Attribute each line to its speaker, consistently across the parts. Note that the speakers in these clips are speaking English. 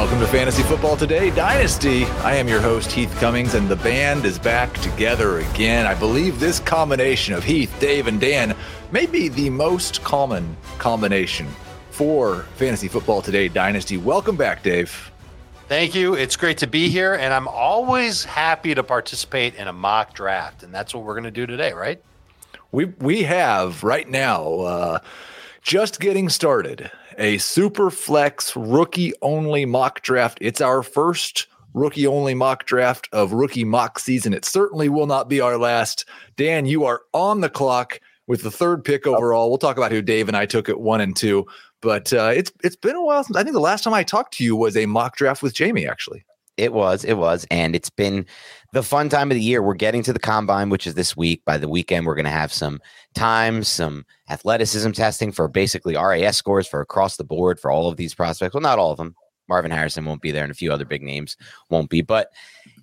Speaker 1: Welcome to Fantasy Football Today Dynasty. I am your host, Heath Cummings, and the band is back together again. I believe this combination of Heath, Dave, and Dan may be the most common combination for Fantasy Football Today Dynasty. Welcome back, Dave.
Speaker 2: Thank you. It's great to be here, and I'm always happy to participate in a mock draft, and that's what we're going to do today, right?
Speaker 1: We we have right now uh, just getting started a super flex rookie only mock draft. It's our first rookie only mock draft of rookie mock season. It certainly will not be our last. Dan, you are on the clock with the third pick overall. We'll talk about who Dave and I took at one and two, but uh, it's it's been a while since I think the last time I talked to you was a mock draft with Jamie actually.
Speaker 3: It was, it was, and it's been the fun time of the year. We're getting to the combine, which is this week. By the weekend, we're going to have some time, some athleticism testing for basically RAS scores for across the board for all of these prospects. Well, not all of them. Marvin Harrison won't be there, and a few other big names won't be. But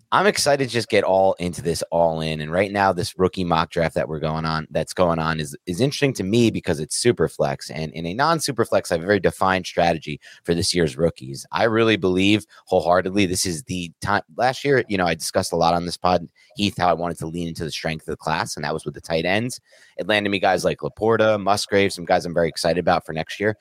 Speaker 3: I'm excited to just get all into this all in. And right now, this rookie mock draft that we're going on, that's going on, is is interesting to me because it's super flex. And in a non-super flex, I have a very defined strategy for this year's rookies. I really believe wholeheartedly this is the time. Last year, you know, I discussed a lot on this pod, Heath, how I wanted to lean into the strength of the class, and that was with the tight ends. It landed me guys like Laporta, Musgrave, some guys I'm very excited about for next year.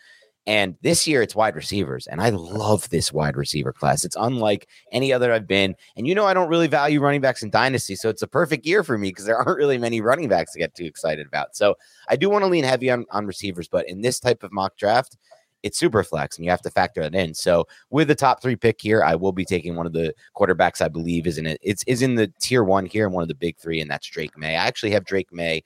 Speaker 3: And this year it's wide receivers. And I love this wide receiver class. It's unlike any other I've been. And you know, I don't really value running backs in Dynasty. So it's a perfect year for me because there aren't really many running backs to get too excited about. So I do want to lean heavy on, on receivers. But in this type of mock draft, it's super flex and you have to factor that in. So with the top three pick here, I will be taking one of the quarterbacks I believe is in it. It's is in the tier one here and one of the big three, and that's Drake Maye. I actually have Drake Maye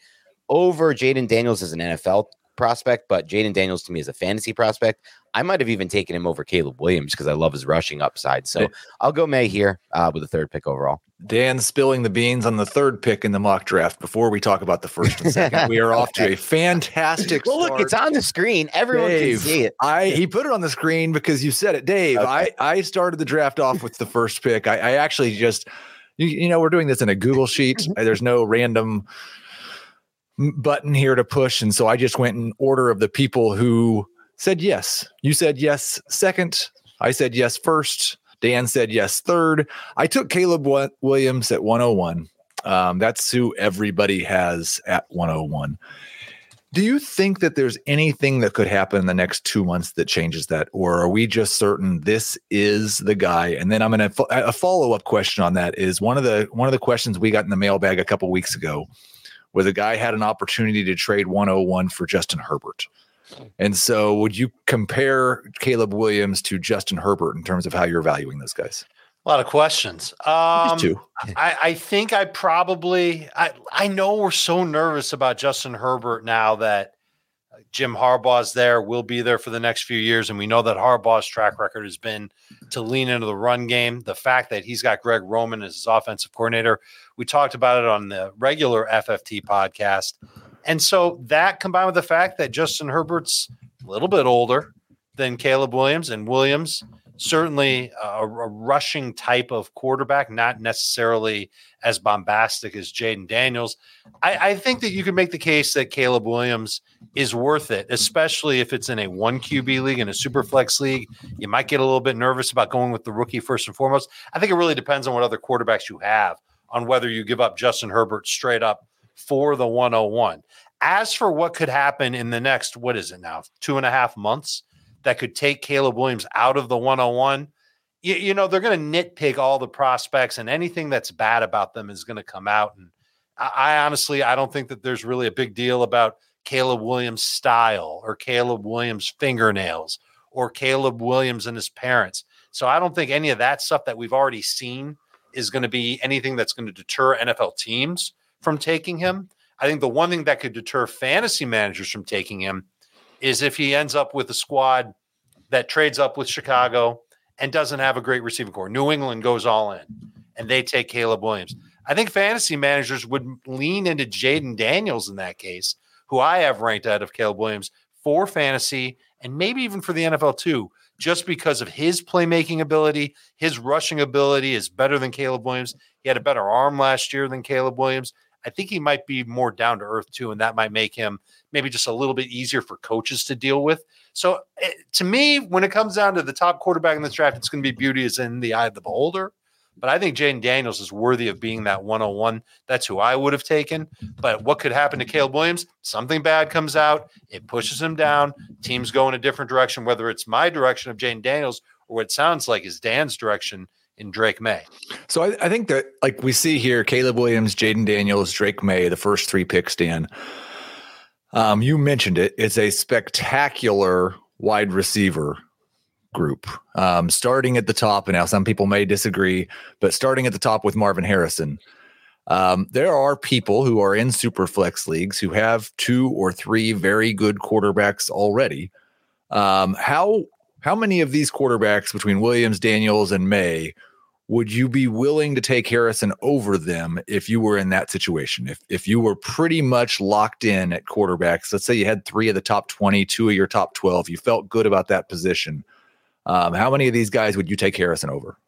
Speaker 3: over Jayden Daniels as an NFL prospect, but Jayden Daniels to me is a fantasy prospect. I might have even taken him over Caleb Williams because I love his rushing upside. So I'll go Maye here uh, with the third pick overall.
Speaker 1: Dan spilling the beans on the third pick in the mock draft before we talk about the first and second. we are off to a fantastic
Speaker 3: well, look, it's on the screen. Everyone
Speaker 1: Dave,
Speaker 3: can see it.
Speaker 1: I he put it on the screen because you said it, Dave.
Speaker 3: Okay.
Speaker 1: I I started the draft off with the first pick. I, I actually just you, you know we're doing this in a Google sheet. There's no random button here to push, and so I just went in order of the people who said yes. You said yes second. I said yes first. Dan said yes third. I took Caleb Williams at 101. Um, that's who everybody has at 101. Do you think that there's anything that could happen in the next two months that changes that, or are we just certain this is the guy? And then I'm going to a follow up question on that is one of the one of the questions we got in the mailbag a couple weeks ago, where the guy had an opportunity to trade 101 for Justin Herbert. And so, would you compare Caleb Williams to Justin Herbert in terms of how you're valuing those guys?
Speaker 2: A lot of questions. Um,
Speaker 1: two.
Speaker 2: I, I think I probably I I know we're so nervous about Justin Herbert now that Jim Harbaugh's there, will be there for the next few years, and we know that Harbaugh's track record has been to lean into the run game. The fact that he's got Greg Roman as his offensive coordinator, we talked about it on the regular FFT podcast, and so that combined with the fact that Justin Herbert's a little bit older than Caleb Williams, and Williams certainly a, a, rushing type of quarterback, not necessarily as bombastic as Jayden Daniels. I, I, think that you can make the case that Caleb Williams is worth it, especially if it's in a one QB league, in a super flex league. You might get a little bit nervous about going with the rookie first and foremost. I think it really depends on what other quarterbacks you have, on whether you give up Justin Herbert straight up for the 101. As for what could happen in the next, what is it now, two and a half months? That could take Caleb Williams out of the 101, you, you know, they're going to nitpick all the prospects and anything that's bad about them is going to come out. And I, I honestly, I don't think that there's really a big deal about Caleb Williams' style or Caleb Williams' fingernails or Caleb Williams and his parents. So I don't think any of that stuff that we've already seen is going to be anything that's going to deter NFL teams from taking him. I think the one thing that could deter fantasy managers from taking him is if he ends up with a squad that trades up with Chicago and doesn't have a great receiving corps. New England goes all in and they take Caleb Williams. I think fantasy managers would lean into Jayden Daniels in that case, who I have ranked out of Caleb Williams for fantasy and maybe even for the NFL too, just because of his playmaking ability, his rushing ability is better than Caleb Williams. He had a better arm last year than Caleb Williams. I think he might be more down to earth too, and that might make him maybe just a little bit easier for coaches to deal with. So eh, to me, when it comes down to the top quarterback in this draft, it's going to be beauty is in the eye of the beholder. But I think Jayden Daniels is worthy of being that 101. That's who I would have taken. But what could happen to Caleb Williams? Something bad comes out, it pushes him down. Teams go in a different direction, whether it's my direction of Jayden Daniels or what sounds like is Dan's direction in Drake Maye.
Speaker 1: So I, I think that, like we see here, Caleb Williams, Jayden Daniels, Drake May, the first three picks, Dan. Um, you mentioned it. It's a spectacular wide receiver group. Um, starting at the top, and now some people may disagree, but starting at the top with Marvin Harrison. Um, there are people who are in super flex leagues who have two or three very good quarterbacks already. Um, how how many of these quarterbacks between Williams, Daniels, and Maye would you be willing to take Harrison over them if you were in that situation? If if you were pretty much locked in at quarterbacks, let's say you had three of the top 20, two of your top 12, you felt good about that position. Um, how many of these guys would you take Harrison over?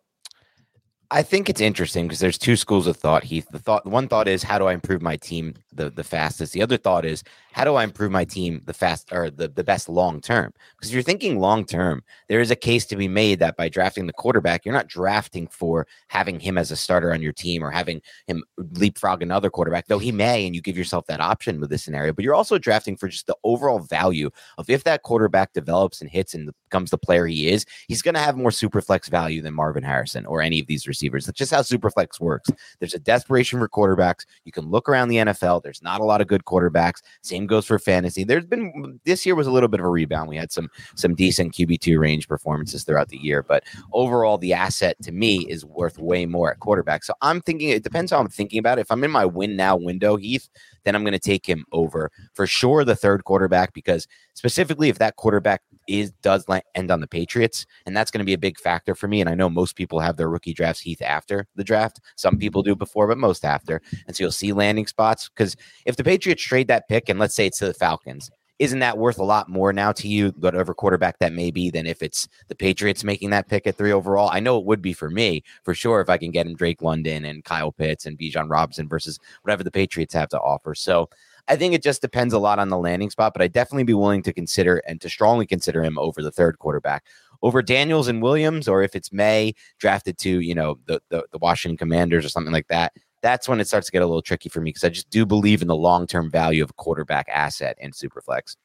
Speaker 3: I think it's interesting because there's two schools of thought, Heath. The thought one thought is how do I improve my team the, the fastest? The other thought is how do I improve my team the fast or the, the best long term? Because if you're thinking long term, there is a case to be made that by drafting the quarterback, you're not drafting for having him as a starter on your team or having him leapfrog another quarterback, though he may, and you give yourself that option with this scenario. But you're also drafting for just the overall value of if that quarterback develops and hits and becomes the player he is, he's going to have more super flex value than Marvin Harrison or any of these receivers. That's just how super flex works. There's a desperation for quarterbacks. You can look around the NFL. There's not a lot of good quarterbacks. Same goes for fantasy. There's been this year was a little bit of a rebound. We had some some decent QB two range performances throughout the year, but overall, the asset to me is worth way more at quarterback. So I'm thinking it depends how I'm thinking about it. If I'm in my win now window, Heath, then I'm going to take him over for sure. The third quarterback because specifically if that quarterback is does end on the Patriots, and that's going to be a big factor for me. And I know most people have their rookie drafts Heath after the draft. Some people do before, but most after. And so you'll see landing spots because if the Patriots trade that pick, and let's say it's to the Falcons, isn't that worth a lot more now to you, whatever quarterback that may be, than if it's the Patriots making that pick at three overall? I know it would be for me, for sure, if I can get him Drake London and Kyle Pitts and Bijan Robinson versus whatever the Patriots have to offer. So I think it just depends a lot on the landing spot, but I'd definitely be willing to consider and to strongly consider him over the third quarterback. Over Daniels and Williams, or if it's Maye drafted to, you know, the, the, the Washington Commanders or something like that, that's when it starts to get a little tricky for me because I just do believe in the long term value of a quarterback asset in Superflex.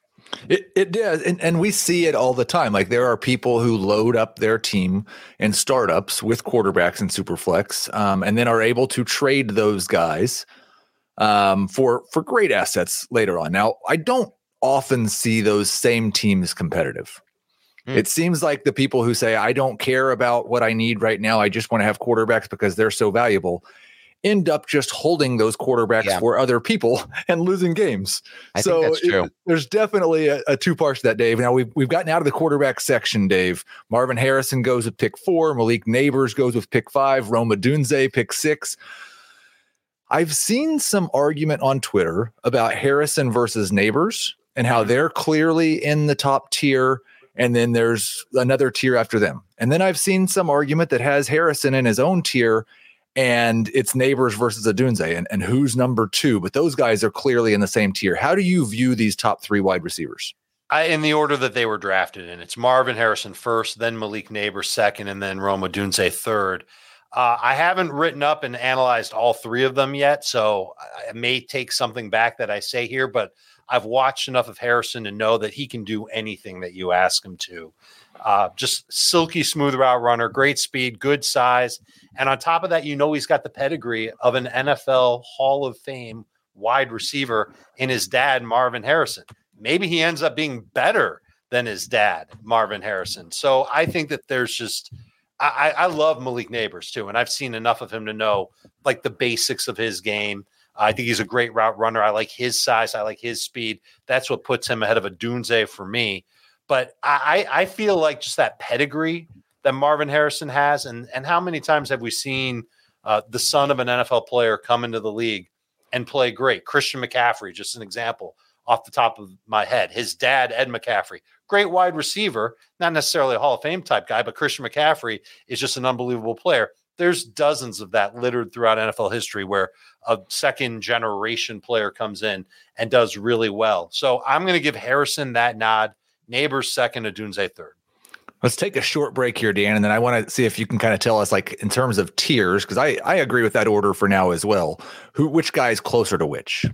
Speaker 1: It it does, and, and we see it all the time. Like there are people who load up their team and startups with quarterbacks in Superflex, um, and then are able to trade those guys um, for for great assets later on. Now, I don't often see those same teams competitive.
Speaker 3: Mm.
Speaker 1: It seems like the people who say, I don't care about what I need right now, I just want to have quarterbacks because they're so valuable, end up just holding those quarterbacks
Speaker 3: Yeah.
Speaker 1: for other people and losing games.
Speaker 3: I
Speaker 1: so
Speaker 3: think that's
Speaker 1: it- there's definitely a, a two parts to that, Dave. Now we've we've gotten out of the quarterback section, Dave. Marvin Harrison goes with pick four, Malik Nabers goes with pick five, Rome Odunze pick six. I've seen some argument on Twitter about Harrison versus Nabers and how mm-hmm. they're clearly in the top tier, and then there's another tier after them. And then I've seen some argument that has Harrison in his own tier, and it's Nabers versus Odunze, and, and who's number two. But those guys are clearly in the same tier. How do you view these top three wide receivers?
Speaker 2: I, in the order that they were drafted in. It's Marvin Harrison first, then Malik Neighbor second, and then Rome Odunze third. Uh, I haven't written up and analyzed all three of them yet, so I may take something back that I say here, but I've watched enough of Harrison to know that he can do anything that you ask him to. Uh, just silky smooth route runner, great speed, good size. And on top of that, you know he's got the pedigree of an NFL Hall of Fame wide receiver in his dad, Marvin Harrison maybe he ends up being better than his dad, Marvin Harrison. So I think that there's just I, I love Malik Nabers too, and I've seen enough of him to know like the basics of his game. I think he's a great route runner. I like his size. I like his speed. That's what puts him ahead of Odunze for me. But I, I I feel like just that pedigree that Marvin Harrison has, and and how many times have we seen uh, the son of an NFL player come into the league and play great? Christian McCaffrey, just an example off the top of my head. His dad, Ed McCaffrey, great wide receiver, not necessarily a Hall of Fame type guy, but Christian McCaffrey is just an unbelievable player. There's dozens of that littered throughout NFL history where a second generation player comes in and does really well. So I'm going to give Harrison that nod. Nabers second, Odunze third.
Speaker 1: Let's take a short break here, Dan, and then I want to see if you can kind of tell us, like in terms of tiers, because I I agree with that order for now as well. Who which guy is closer to which?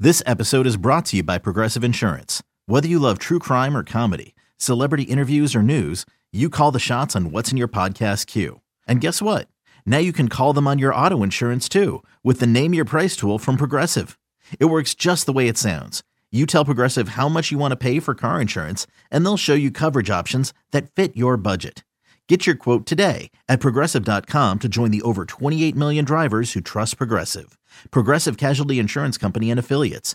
Speaker 4: This episode is brought to you by Progressive Insurance. Whether you love true crime or comedy, celebrity interviews or news, you call the shots on what's in your podcast queue. And guess what? Now you can call them on your auto insurance too with the Name Your Price tool from Progressive. It works just the way it sounds. You tell Progressive how much you want to pay for car insurance, and they'll show you coverage options that fit your budget. Get your quote today at progressive.com to join the over 28 million drivers who trust Progressive. Progressive Casualty Insurance Company and Affiliates.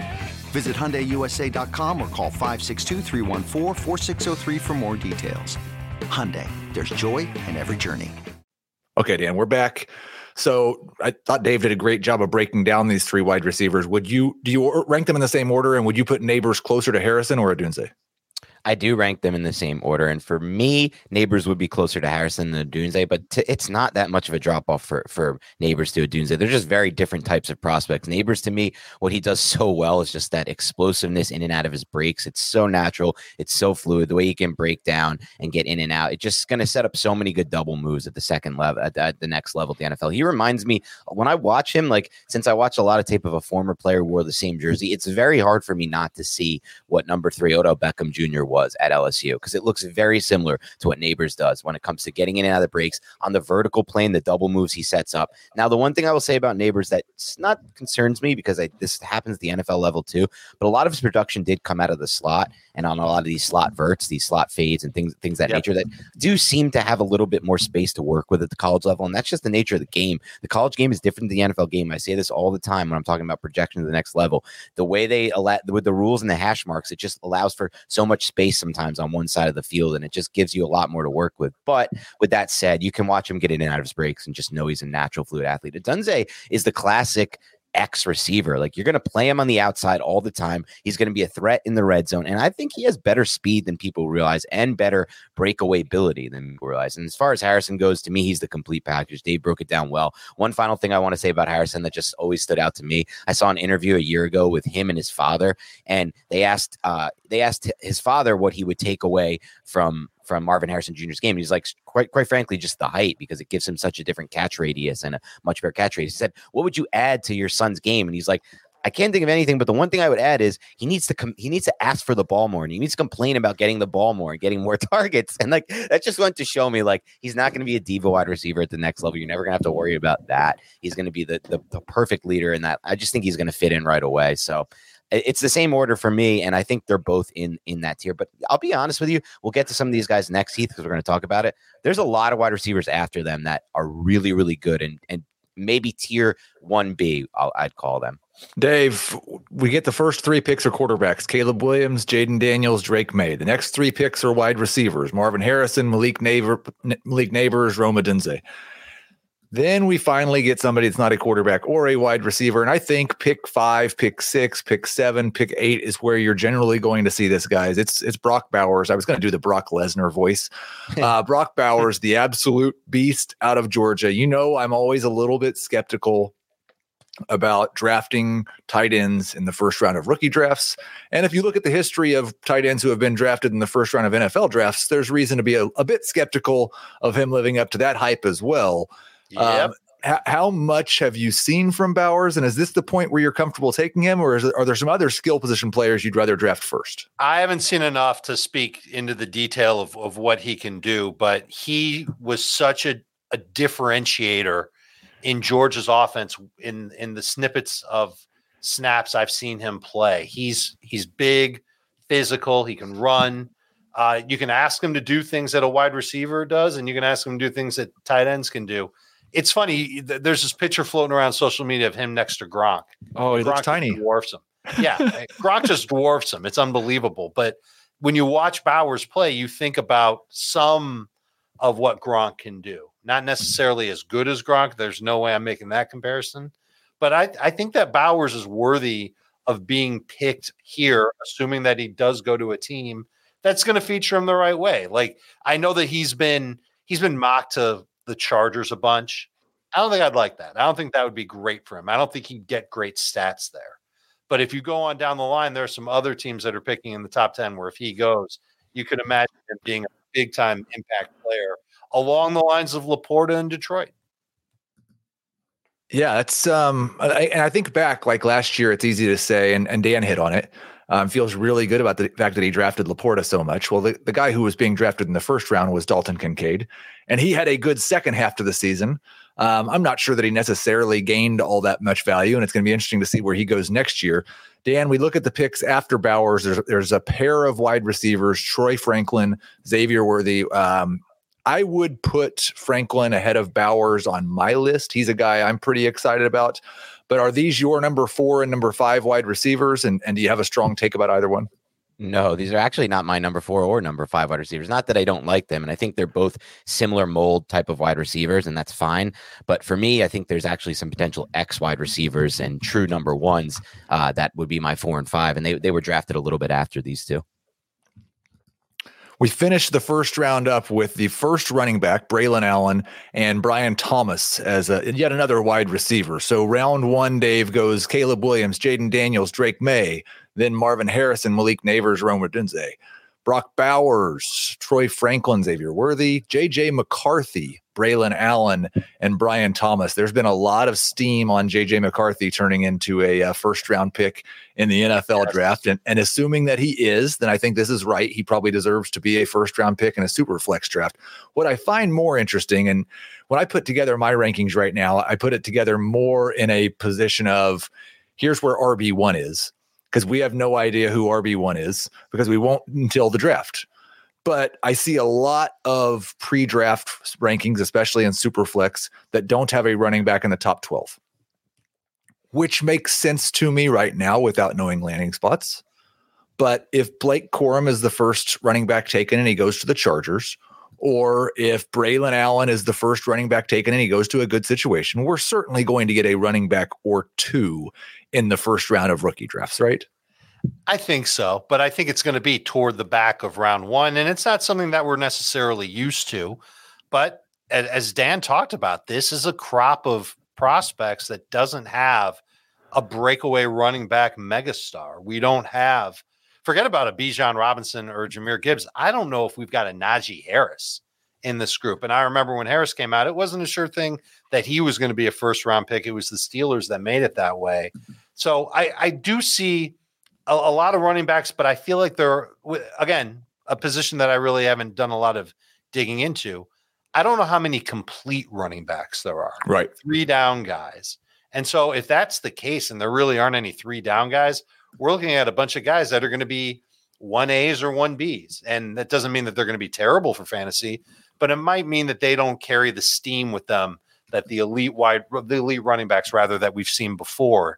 Speaker 5: Visit HyundaiUSA.com or call 562-314-4603 for more details. Hyundai, there's joy in every journey.
Speaker 1: Okay, Dan, we're back. So I thought Dave did a great job of breaking down these three wide receivers. Would you do you rank them in the same order, and would you put Nabers closer to Harrison or Odunze?
Speaker 3: I do rank them in the same order, and for me, Nabers would be closer to Harrison than Odunze, but it's not that much of a drop off for for Nabers to Odunze. They're just very different types of prospects. Nabers, to me, what he does so well is just that explosiveness in and out of his breaks. It's so natural, it's so fluid. The way he can break down and get in and out, it's just going to set up so many good double moves at the second level, at, at the next level the NFL. He reminds me when I watch him, like since I watch a lot of tape of a former player who wore the same jersey, it's very hard for me not to see what number three Odell Beckham Jr. was at LSU because it looks very similar to what Nabers does when it comes to getting in and out of the breaks on the vertical plane, the double moves he sets up. Now, the one thing I will say about Nabers that s- not concerns me because I, this happens at the NFL level too, but a lot of his production did come out of the slot and on a lot of these slot verts, these slot fades and things things that
Speaker 2: Yep.
Speaker 3: nature that do seem to have a little bit more space to work with at the college level, and that's just the nature of the game. The college game is different than the NFL game. I say this all the time when I'm talking about projection to the next level the way they allow with the rules and the hash marks, it just allows for so much space sometimes on one side of the field, and it just gives you a lot more to work with. But with that said, you can watch him get in and out of his breaks and just know he's a natural fluid athlete. Odunze is the classic X receiver. Like you're going to play him on the outside all the time. He's going to be a threat in the red zone. And I think he has better speed than people realize and better breakaway ability than people realize. And as far as Harrison goes, to me, he's the complete package. Dave broke it down well. One final thing I want to say about Harrison that just always stood out to me. I saw an interview a year ago with him and his father, and they asked uh, they asked his father what he would take away from from Marvin Harrison Jr.'s game. He's like, quite quite frankly, just the height because it gives him such a different catch radius and a much better catch radius. He said, "What would you add to your son's game?" And he's like, I can't think of anything, but the one thing I would add is he needs to com- he needs to ask for the ball more, and he needs to complain about getting the ball more and getting more targets. And like that just went to show me like he's not going to be a diva wide receiver at the next level. You're never going to have to worry about that. He's going to be the, the the perfect leader, and that I just think he's going to fit in right away. So it's the same order for me, and I think they're both in in that tier. But I'll be honest with you, we'll get to some of these guys next, Heath, because we're going to talk about it. There's a lot of wide receivers after them that are really really good and and maybe tier one B. I'd call them.
Speaker 1: Dave, we get the first three picks are quarterbacks Caleb Williams, Jayden Daniels, Drake Maye. The next three picks are wide receivers Marvin Harrison, Malik, Neighbor, Malik Nabers, Rome Odunze. Then we finally get somebody that's not a quarterback or a wide receiver. And I think pick five, pick six, pick seven, pick eight is where you're generally going to see this, guys. It's it's Brock Bowers. I was going to do the Brock Lesnar voice. Uh, Brock Bowers, the absolute beast out of Georgia. You know, I'm always a little bit skeptical about drafting tight ends in the first round of rookie drafts. And if you look at the history of tight ends who have been drafted in the first round of NFL drafts, there's reason to be a, a bit skeptical of him living up to that hype as well. Yep. Um, how, how much have you seen from Bowers? And is this the point where you're comfortable taking him, or is, are there some other skill position players you'd rather draft first?
Speaker 2: I haven't seen enough to speak into the detail of, of what he can do, but he was such a, a differentiator in Georgia's offense in in the snippets of snaps I've seen him play. He's he's big, physical, he can run. Uh, you can ask him to do things that a wide receiver does, and you can ask him to do things that tight ends can do. It's funny. There's this picture floating around social media of him next to Gronk.
Speaker 1: Oh, he
Speaker 2: Gronk
Speaker 1: looks tiny.
Speaker 2: Dwarfs him. Yeah, eh, Gronk just dwarfs him. It's unbelievable. But when you watch Bowers play, you think about some of what Gronk can do. Not necessarily as good as Gronk. There's no way I'm making that comparison. But I, I think that Bowers is worthy of being picked here, assuming that he does go to a team that's going to feature him the right way. Like I know that he's been he's been mocked to the Chargers a bunch. I don't think I'd like that. I don't think that would be great for him. I don't think he'd get great stats there. But if you go on down the line, there are some other teams that are picking in the top 10 where if he goes, you could imagine him being a big time impact player along the lines of LaPorta in Detroit.
Speaker 1: Yeah, it's um, I, and I think back like last year, it's easy to say, and, and Dan hit on it. Um, feels really good about the fact that he drafted LaPorta so much. Well, the, the guy who was being drafted in the first round was Dalton Kincaid, and he had a good second half to the season. Um, I'm not sure that he necessarily gained all that much value, and it's going to be interesting to see where he goes next year. Dan, we look at the picks after Bowers. There's, there's a pair of wide receivers: Troy Franklin, Xavier Worthy. Um, I would put Franklin ahead of Bowers on my list. He's a guy I'm pretty excited about. But are these your number four and number five wide receivers? And, and do you have a strong take about either one?
Speaker 3: No, these are actually not my number four or number five wide receivers. Not that I don't like them. And I think they're both similar mold type of wide receivers, and that's fine. But for me, I think there's actually some potential X wide receivers and true number ones uh, that would be my four and five. And they, they were drafted a little bit after these two.
Speaker 1: We finished the first round up with the first running back, Braylon Allen, and Brian Thomas as a, yet another wide receiver. So round one, Dave goes Caleb Williams, Jayden Daniels, Drake Maye, then Marvin Harrison, Malik Nabers, Rome Odunze. Brock Bowers, Troy Franklin, Xavier Worthy, JJ McCarthy, Braylon Allen, and Brian Thomas. There's been a lot of steam on JJ McCarthy turning into a, a uh, first round pick in the NFL yes. draft. And, and assuming that he is, then I think this is right. He probably deserves to be a first round pick in a super flex draft. What I find more interesting, and when I put together my rankings right now, I put it together more in a position of here's where RB1 is because we have no idea who RB1 is because we won't until the draft. But I see a lot of pre draft rankings, especially in Superflex, that don't have a running back in the top 12, which makes sense to me right now without knowing landing spots. But if Blake Corum is the first running back taken and he goes to the Chargers, or if Braylon Allen is the first running back taken and he goes to a good situation, we're certainly going to get a running back or two in the first round of rookie drafts, right?
Speaker 2: I think so, but I think it's going to be toward the back of round one. And it's not something that we're necessarily used to. But as Dan talked about, this is a crop of prospects that doesn't have a breakaway running back megastar. We don't have forget about a Bijan Robinson or Jahmyr Gibbs. I don't know if we've got a Najee Harris in this group. And I remember when Harris came out, it wasn't a sure thing that he was going to be a first round pick. It was the Steelers that made it that way. So I, I do see a, a lot of running backs, but I feel like they're, again, a position that I really haven't done a lot of digging into. I don't know how many complete running backs there are.
Speaker 1: Right.
Speaker 2: Three down guys. And so if that's the case and there really aren't any three down guys, we're looking at a bunch of guys that are going to be one A's or one B's. And that doesn't mean that they're going to be terrible for fantasy, but it might mean that they don't carry the steam with them that the elite wide the elite running backs rather that we've seen before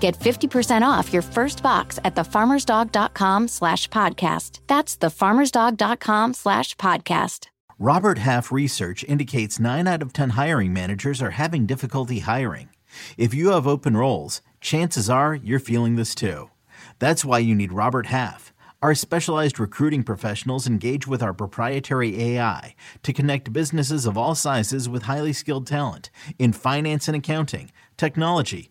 Speaker 6: Get 50% off your first box at thefarmersdog.com slash podcast. That's thefarmersdog.com slash podcast.
Speaker 4: Robert Half research indicates 9 out of 10 hiring managers are having difficulty hiring. If you have open roles, chances are you're feeling this too. That's why you need Robert Half. Our specialized recruiting professionals engage with our proprietary AI to connect businesses of all sizes with highly skilled talent in finance and accounting, technology,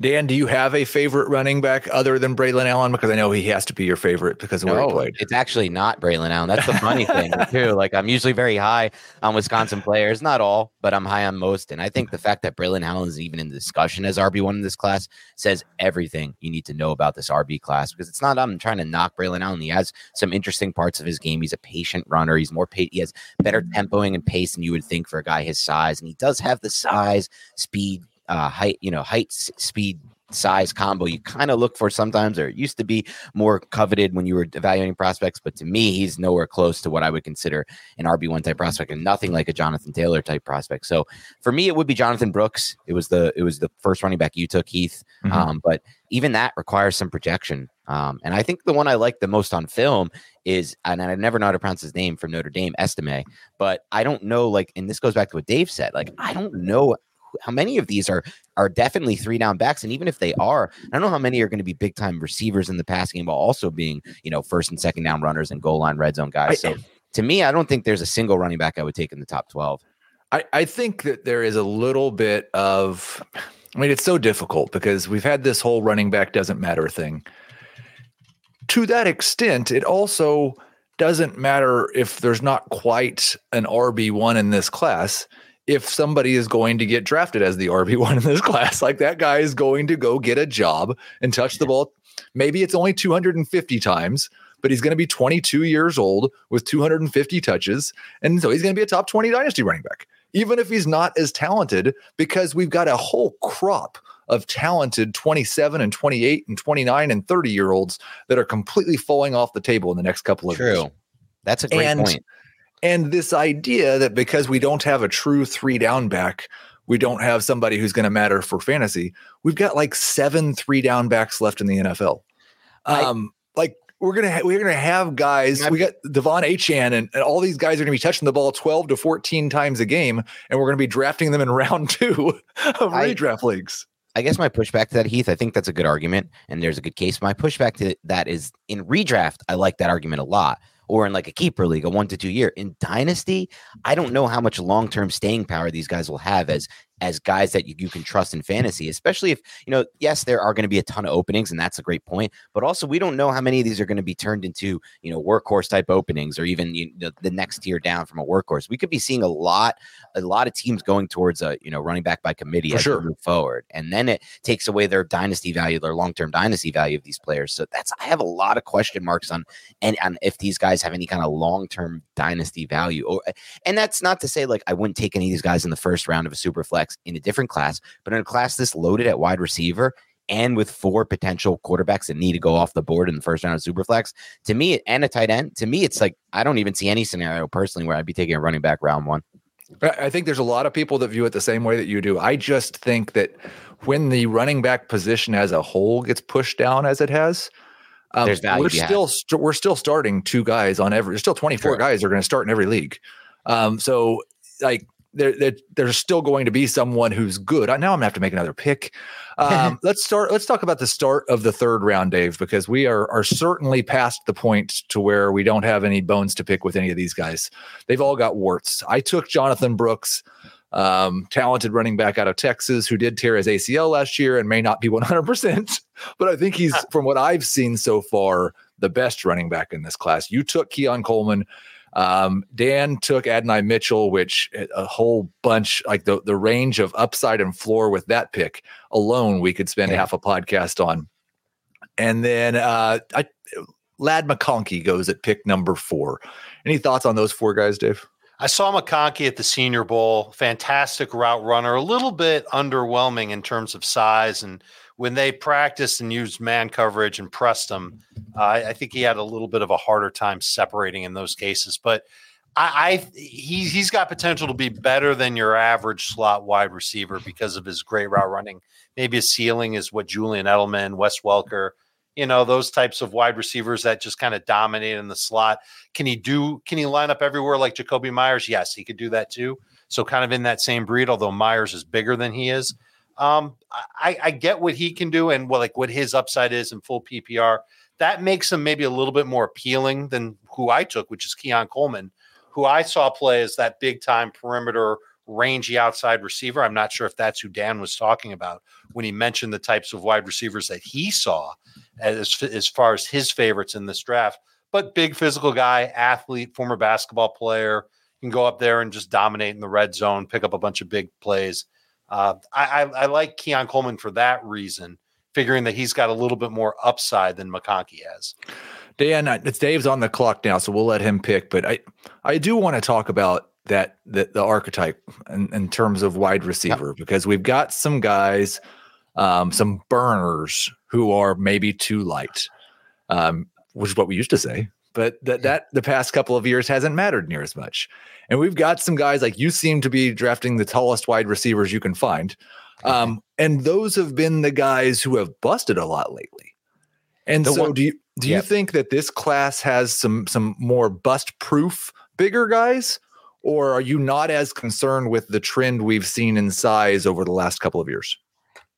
Speaker 1: Dan, do you have a favorite running back other than Braylon Allen? Because I know he has to be your favorite because of no, where he played.
Speaker 3: It's actually not Braylon Allen. That's the funny thing too. Like I'm usually very high on Wisconsin players, not all, but I'm high on most. And I think the fact that Braylon Allen is even in discussion as RB one in this class says everything you need to know about this RB class. Because it's not I'm trying to knock Braylon Allen. He has some interesting parts of his game. He's a patient runner. He's more pa- he has better tempoing and pace than you would think for a guy his size, and he does have the size, speed, uh, height, you know, height, speed, size combo you kind of look for sometimes, or it used to be more coveted when you were evaluating prospects. But to me, he's nowhere close to what I would consider an RB1 type prospect and nothing like a Jonathan Taylor type prospect. So for me, it would be Jonathan Brooks. It was the it was the first running back you took, Heath. Mm-hmm. Um, but even that requires some projection. Um, and I think the one I like the most on film is, and I never know how to pronounce his name from Notre Dame, Estime, but I don't know, like, and this goes back to what Dave said, like, I don't know how many of these are are definitely three down backs, and even if they are, I don't know how many are going to be big time receivers in the passing game while also being you know first and second down runners and goal line red zone guys. So to me, I don't think there's a single running back I would take in the top twelve.
Speaker 1: I, I think that there is a little bit of, I mean, it's so difficult because we've had this whole running back doesn't matter thing. To that extent, it also doesn't matter if there's not quite an RB1 in this class if somebody is going to get drafted as the RB1 in this class, like that guy is going to go get a job and touch the ball. Maybe it's only 250 times, but he's going to be 22 years old with 250 touches. And so he's going to be a top 20 dynasty running back, even if he's not as talented, because we've got a whole crop of talented 27 and 28 and 29 and 30 year olds that are completely falling off the table in the next couple of
Speaker 3: True.
Speaker 1: years.
Speaker 3: That's a great and, point
Speaker 1: and this idea that because we don't have a true three down back, we don't have somebody who's going to matter for fantasy. We've got like seven three down backs left in the NFL. Um, I, like we're gonna ha- we're gonna have guys. We got De'Von Achane and, and all these guys are gonna be touching the ball twelve to fourteen times a game, and we're gonna be drafting them in round two of I, redraft leagues.
Speaker 3: I guess my pushback to that, Heath, I think that's a good argument, and there's a good case. My pushback to that is in redraft, I like that argument a lot or in like a keeper league, a one to two year. In dynasty, I don't know how much long term staying power these guys will have as as guys that you, you can trust in fantasy, especially if, you know, yes, there are going to be a ton of openings, and that's a great point. But also, we don't know how many of these are going to be turned into, you know, workhorse type openings or even you know, the next tier down from a workhorse. We could be seeing a lot, a lot of teams going towards a, you know, running back by committee For as sure. move forward. And then it takes away their dynasty value, their long term dynasty value of these players. So that's, I have a lot of question marks on, and, and if these guys have any kind of long term dynasty value. Or, and that's not to say like I wouldn't take any of these guys in the first round of a super flex in a different class, but in a class this loaded at wide receiver and with four potential quarterbacks that need to go off the board in the first round of Superflex, to me and a tight end, to me, it's like I don't even see any scenario personally where I'd be taking a running back round one.
Speaker 1: I think there's a lot of people that view it the same way that you do. I just think that when the running back position as a whole gets pushed down as it has, um,
Speaker 3: There's value
Speaker 1: we're
Speaker 3: to be had.
Speaker 1: still st- we're still starting two guys on every. There's still 24
Speaker 3: True.
Speaker 1: guys are going to start in every league. Um, so like there, there, there's still going to be someone who's good. I now I'm gonna have to make another pick. Um, let's start. Let's talk about the start of the third round, Dave, because we are are certainly past the point to where we don't have any bones to pick with any of these guys. They've all got warts. I took Jonathan Brooks, um, talented running back out of Texas, who did tear his ACL last year and may not be 100, percent but I think he's from what I've seen so far the best running back in this class. You took Keon Coleman. Um, Dan took Adonai Mitchell, which a whole bunch, like the, the range of upside and floor with that pick alone, we could spend
Speaker 3: Yeah.
Speaker 1: half a podcast on. And then uh, I, Ladd McConkey goes at pick number four. Any thoughts on those four guys, Dave?
Speaker 2: I saw McConkey at the Senior Bowl. Fantastic route runner. A little bit underwhelming in terms of size. And when they practiced and used man coverage and pressed him, uh, I think he had a little bit of a harder time separating in those cases. But I, I he, he's got potential to be better than your average slot wide receiver because of his great route running. Maybe his ceiling is what Julian Edelman, Wes Welker, you know, those types of wide receivers that just kind of dominate in the slot. Can he do? Can he line up everywhere like Jakobi Meyers? Yes, he could do that too. So kind of in that same breed, although Myers is bigger than he is. Um, I, I get what he can do and what like what his upside is in full PPR. That makes him maybe a little bit more appealing than who I took, which is Keon Coleman, who I saw play as that big time perimeter rangy outside receiver. I'm not sure if that's who Dan was talking about when he mentioned the types of wide receivers that he saw as as far as his favorites in this draft. But big physical guy, athlete, former basketball player, can go up there and just dominate in the red zone, pick up a bunch of big plays. Uh, I, I, I like Keon Coleman for that reason, figuring that he's got a little bit more upside than McConkey has.
Speaker 1: Dan, it's Dave's on the clock now, so we'll let him pick. But I, I do want to talk about that the, the archetype in, in terms of wide receiver because we've got some guys, um, some burners who are maybe too light, um, which is what we used to say. But that that the past couple of years hasn't mattered near as much. And we've got some guys like you seem to be drafting the tallest wide receivers you can find. Um, and those have been the guys who have busted a lot lately. And
Speaker 3: The
Speaker 1: so
Speaker 3: one-
Speaker 1: do you do you think that this class has some some more bust proof bigger guys? Or are you not as concerned with the trend we've seen in size over the last couple of years?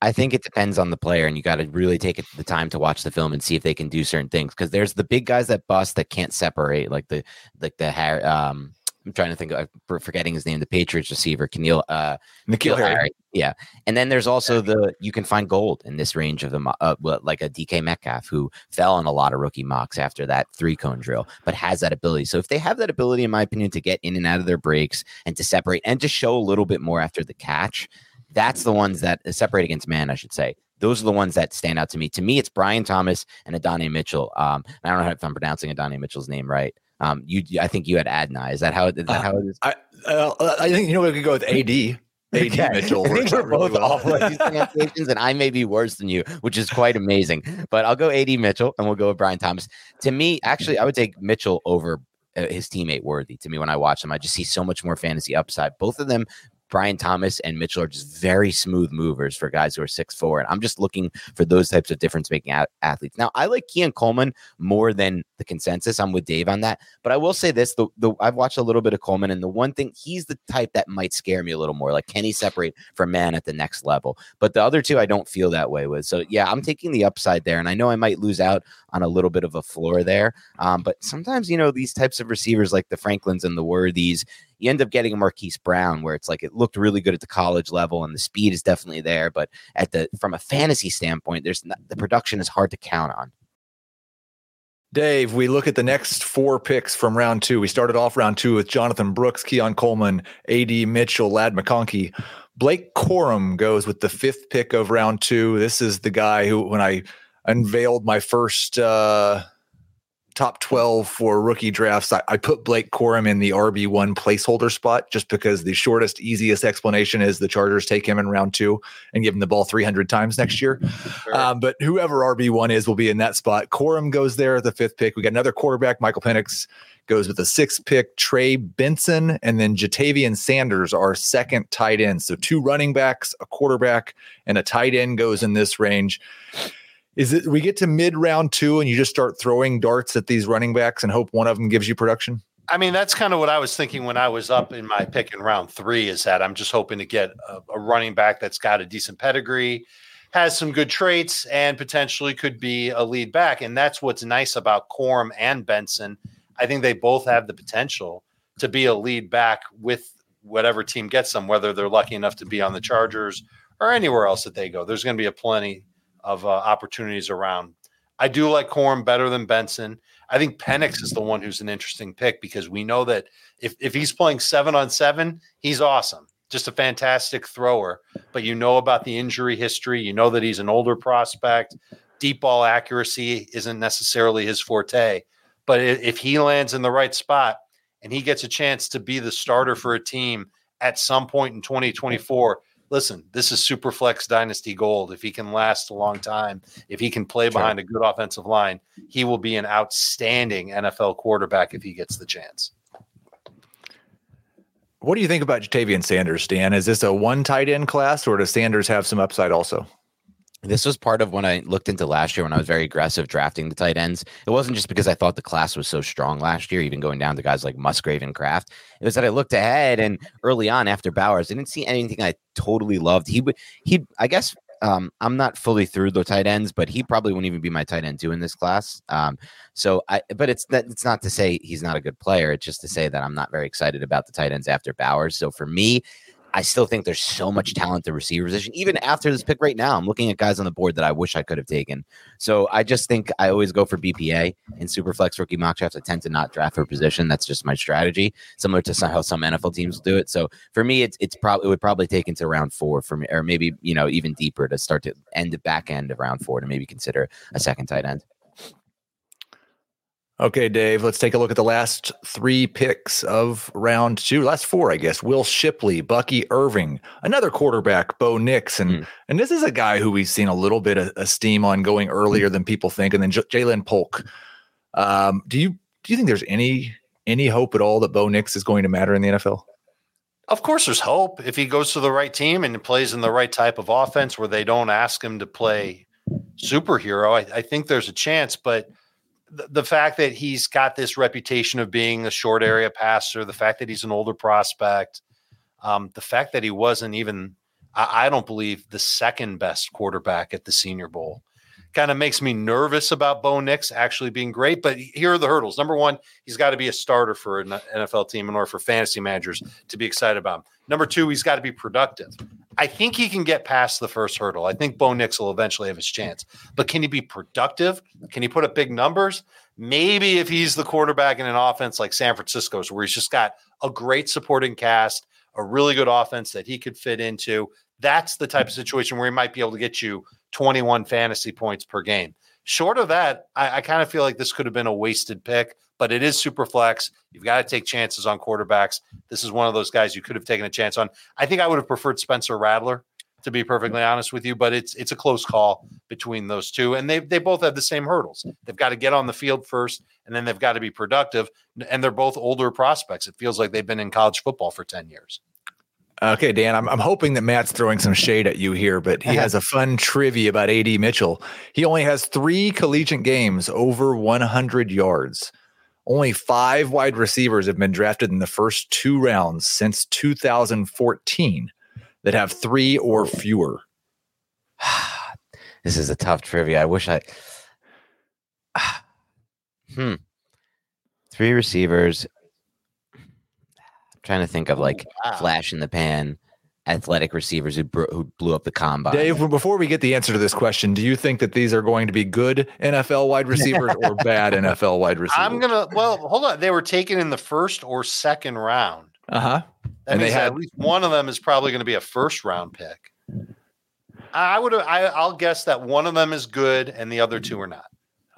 Speaker 3: I think it depends on the player, and you got to really take the time to watch the film and see if they can do certain things. Because there's the big guys that bust that can't separate, like the like the Har- um. I'm trying to think. of I'm forgetting his name. The Patriots receiver, Keneal, uh,
Speaker 1: Nikhil
Speaker 3: Nikhil
Speaker 1: Harry.
Speaker 3: Harry. Yeah, and then there's also the you can find gold in this range of the uh, like a DK Metcalf who fell in a lot of rookie mocks after that three cone drill, but has that ability. So if they have that ability, in my opinion, to get in and out of their breaks and to separate and to show a little bit more after the catch, that's the ones that uh, separate against man, I should say. Those are the ones that stand out to me. To me, it's Brian Thomas and Adonai Mitchell. Um, I don't know if I'm pronouncing Adonai Mitchell's name right. Um, you, I think you had Adonai. Is that how? Is that
Speaker 1: Uh,
Speaker 3: how it is?
Speaker 1: I uh, I think you know we could go with AD. AD
Speaker 3: Okay.
Speaker 1: Mitchell.
Speaker 3: I think we're
Speaker 1: really
Speaker 3: both
Speaker 1: well.
Speaker 3: awful at these pronunciations, and I may be worse than you, which is quite amazing. But I'll go AD Mitchell, and we'll go with Brian Thomas. To me, actually, I would take Mitchell over uh, his teammate Worthy. To me, when I watch them, I just see so much more fantasy upside. Both of them. Brian Thomas and Mitchell are just very smooth movers for guys who are six four, and I'm just looking for those types of difference making athletes. Now, I like Keon Coleman more than the consensus. I'm with Dave on that, but I will say this: the, the I've watched a little bit of Coleman, and the one thing he's the type that might scare me a little more. Like, can he separate from man at the next level? But the other two, I don't feel that way with. So yeah, I'm taking the upside there, and I know I might lose out on a little bit of a floor there. Um, but sometimes you know these types of receivers like the Franklins and the Worthies, you end up getting a Marquise Brown where it's like it looked really good at the college level and the speed is definitely there, but at the from a fantasy standpoint, there's not, the production is hard to count on.
Speaker 1: Dave, we look at the next four picks from round two. We started off round two with Jonathan Brooks, Keon Coleman, AD Mitchell, Ladd McConkey. Blake Corum goes with the fifth pick of round two. This is the guy who, when I unveiled my first uh, top 12 for rookie drafts, I, I put Blake Corum in the RB1 placeholder spot just because the shortest, easiest explanation is the Chargers take him in round two and give him the ball 300 times next year. Um, but whoever RB1 is will be in that spot. Corum goes there at the fifth pick. We got another quarterback, Michael Penix goes with the sixth pick, Trey Benson, and then Ja'Tavion Sanders, our second tight end. So two running backs, a quarterback, and a tight end goes in this range. Is it we get to mid round two and you just start throwing darts at these running backs and hope one of them gives you production?
Speaker 2: I mean, that's kind of what I was thinking when I was up in my pick in round three. Is that I'm just hoping to get a, a running back that's got a decent pedigree, has some good traits, and potentially could be a lead back. And that's what's nice about Corum and Benson. I think they both have the potential to be a lead back with whatever team gets them, whether they're lucky enough to be on the Chargers or anywhere else that they go. There's going to be a plenty of uh, opportunities around. I do like Corum better than Benson. I think Penix is the one who's an interesting pick because we know that if, if he's playing seven on seven, he's awesome. Just a fantastic thrower. But you know about the injury history. You know that he's an older prospect. Deep ball accuracy isn't necessarily his forte. But if he lands in the right spot and he gets a chance to be the starter for a team at some point in 2024, listen, this is Superflex dynasty gold. If he can last a long time, if he can play sure. behind a good offensive line, he will be an outstanding NFL quarterback if he gets the chance.
Speaker 1: What do you think about Ja'Tavion Sanders, Dan? Is this a one tight end class or does Sanders have some upside also?
Speaker 3: This was part of when I looked into last year when I was very aggressive drafting the tight ends. It wasn't just because I thought the class was so strong last year, even going down to guys like Musgrave and Kraft. It was that I looked ahead and early on after Bowers, I didn't see anything I totally loved. He would, he, I guess, um, I'm not fully through the tight ends, but he probably wouldn't even be my tight end two in this class. Um, so I, but it's that it's not to say he's not a good player. It's just to say that I'm not very excited about the tight ends after Bowers. So for me, I still think there's so much talent the receiver position. Even after this pick right now, I'm looking at guys on the board that I wish I could have taken. So I just think I always go for BPA in Superflex rookie mock drafts. I tend to not draft for position. That's just my strategy, similar to how some NFL teams do it. So for me, it's it's probably it would probably take into round four for me, or maybe you know even deeper to start to end the back end of round four to maybe consider a second tight end.
Speaker 1: Okay, Dave, let's take a look at the last three picks of round two. Last four, I guess. Will Shipley, Bucky Irving, another quarterback, Bo Nix. And, mm. and this is a guy who we've seen a little bit of, of steam on going earlier than people think. And then J- Ja'Lynn Polk. Um, do you do you think there's any any hope at all that Bo Nix is going to matter in the NFL?
Speaker 2: Of course, there's hope if he goes to the right team and plays in the right type of offense where they don't ask him to play superhero. I, I think there's a chance, but – the, fact that he's got this reputation of being a short area passer, the fact that he's an older prospect, um, the fact that he wasn't even, I, I, don't believe, the second best quarterback at the Senior Bowl kind of makes me nervous about Bo Nix actually being great. But here are the hurdles. Number one, he's got to be a starter for an NFL team in order for fantasy managers to be excited about him. Number two, he's got to be productive. I think he can get past the first hurdle. I think Bo Nix will eventually have his chance. But can he be productive? Can he put up big numbers? Maybe if he's the quarterback in an offense like San Francisco's, where he's just got a great supporting cast, a really good offense that he could fit into. That's the type of situation where he might be able to get you 21 fantasy points per game. Short of that, I, I kind of feel like this could have been a wasted pick, but it is super flex. You've got to take chances on quarterbacks. This is one of those guys you could have taken a chance on. I think I would have preferred Spencer Rattler, to be perfectly honest with you, but it's it's a close call between those two. And they they both have the same hurdles. They've got to get on the field first, and then they've got to be productive. And they're both older prospects. It feels like they've been in college football for 10 years.
Speaker 1: Okay, Dan, I'm, I'm hoping that Matt's throwing some shade at you here, but he has a fun trivia about AD Mitchell. He only has three collegiate games over 100 yards. Only five wide receivers have been drafted in the first two rounds since 2014 that have three or fewer.
Speaker 3: this is a tough trivia. I wish I. hmm. Three receivers trying to think of like wow. flash in the pan athletic receivers who, bro- who blew up the combine.
Speaker 1: Dave, before we get the answer to this question, do you think that these are going to be good NFL wide receivers or bad NFL wide receivers?
Speaker 2: I'm gonna. Well, hold on. They were taken in the first or second round.
Speaker 1: Uh huh.
Speaker 2: and they had at least one of them is probably going to be a first round pick. I would. I, I'll guess that one of them is good and the other two are not.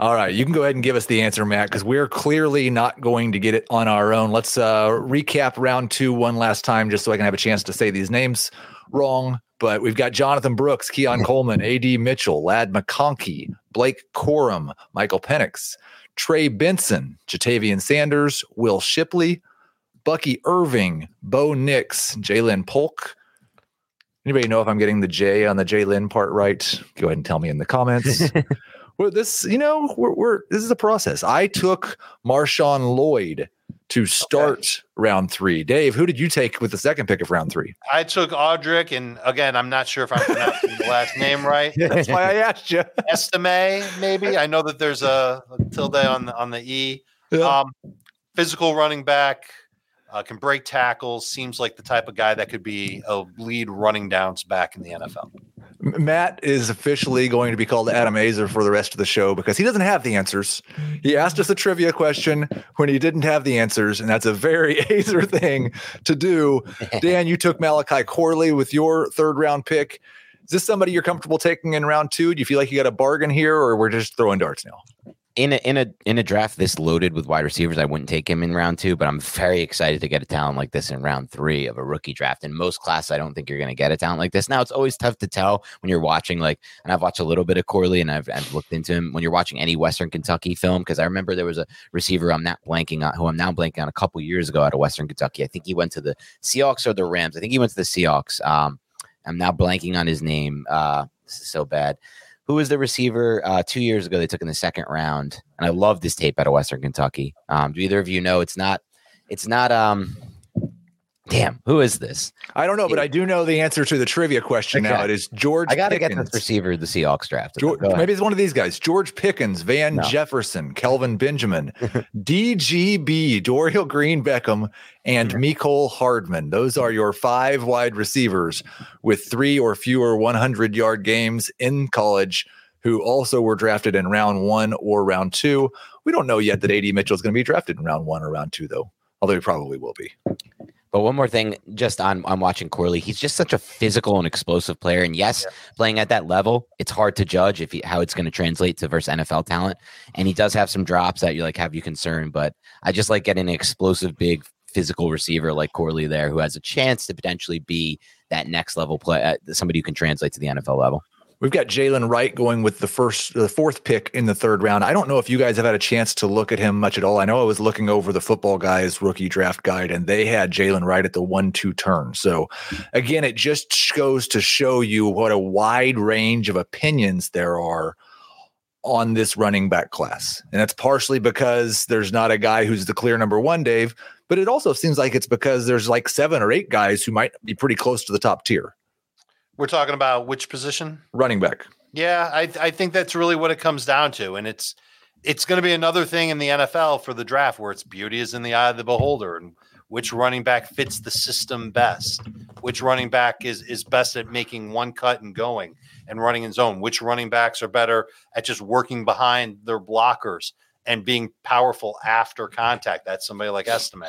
Speaker 1: All right, you can go ahead and give us the answer, Matt, because we're clearly not going to get it on our own. Let's uh, recap round two one last time, just so I can have a chance to say these names wrong. But we've got Jonathan Brooks, Keon Coleman, A.D. Mitchell, Ladd McConkey, Blake Corum, Michael Penix, Trey Benson, Ja'Tavion Sanders, Will Shipley, Bucky Irving, Bo Nix, Ja'Lynn Polk. Anybody know if I'm getting the J on the Jalen part right? Go ahead and tell me in the comments. well, this, you know, we're, we're this is a process. I took Marshawn Lloyd to start okay. round three. Dave, who did you take with the second pick of round three?
Speaker 2: I took Audric, and again, I'm not sure if I'm pronouncing the last name right.
Speaker 1: That's why I asked you.
Speaker 2: Estime, maybe. I know that there's a, a tilde on the on the E. Yeah. Um, physical running back, uh, can break tackles, seems like the type of guy that could be a lead running downs back in the NFL.
Speaker 1: Matt is officially going to be called Adam Aizer for the rest of the show because he doesn't have the answers. He asked us a trivia question when he didn't have the answers, and that's a very Azer thing to do. Dan, you took Malachi Corley with your third round pick. Is this somebody you're comfortable taking in round two? Do you feel like you got a bargain here, or we're just throwing darts now?
Speaker 3: In a in a in a draft this loaded with wide receivers, I wouldn't take him in round two, but I'm very excited to get a talent like this in round three of a rookie draft. In most classes, I don't think you're going to get a talent like this. Now, it's always tough to tell when you're watching, like, and I've watched a little bit of Corley and I've, I've looked into him when you're watching any Western Kentucky film, because I remember there was a receiver I'm not blanking on who I'm now blanking on a couple years ago out of Western Kentucky. I think he went to the Seahawks or the Rams. I think he went to the Seahawks. Um, I'm now blanking on his name. Uh, this is so bad who was the receiver uh, two years ago they took in the second round and i love this tape out of western kentucky. Um, do either of you know it's not it's not um Damn, who is this?
Speaker 1: I don't know, but I do know the answer to the trivia question okay. now. It is George.
Speaker 3: I got to get this receiver the Seahawks draft.
Speaker 1: George, maybe it's one of these guys: George Pickens, Van no. Jefferson, Kelvin Benjamin, DGB, Dorial Green Beckham, and mm-hmm. Mecole Hardman. Those are your five wide receivers with three or fewer 100 yard games in college who also were drafted in round one or round two. We don't know yet that AD Mitchell is going to be drafted in round one or round two, though, although he probably will be.
Speaker 3: But one more thing, just on on watching Corley, he's just such a physical and explosive player. And yes, yeah. playing at that level, it's hard to judge if he, how it's going to translate to versus NFL talent. And he does have some drops that you like have you concerned. But I just like getting an explosive, big physical receiver like Corley there, who has a chance to potentially be that next level play, uh, somebody who can translate to the NFL level.
Speaker 1: We've got Jaylen Wright going with the first, the fourth pick in the third round. I don't know if you guys have had a chance to look at him much at all. I know I was looking over the football guys rookie draft guide, and they had Jaylen Wright at the one-two turn. So, again, it just goes to show you what a wide range of opinions there are on this running back class, and that's partially because there's not a guy who's the clear number one, Dave. But it also seems like it's because there's like seven or eight guys who might be pretty close to the top tier.
Speaker 2: We're talking about which position?
Speaker 1: Running back.
Speaker 2: Yeah, I I think that's really what it comes down to, and it's it's going to be another thing in the NFL for the draft where its beauty is in the eye of the beholder, and which running back fits the system best, which running back is is best at making one cut and going and running in zone, which running backs are better at just working behind their blockers and being powerful after contact. That's somebody like Estime.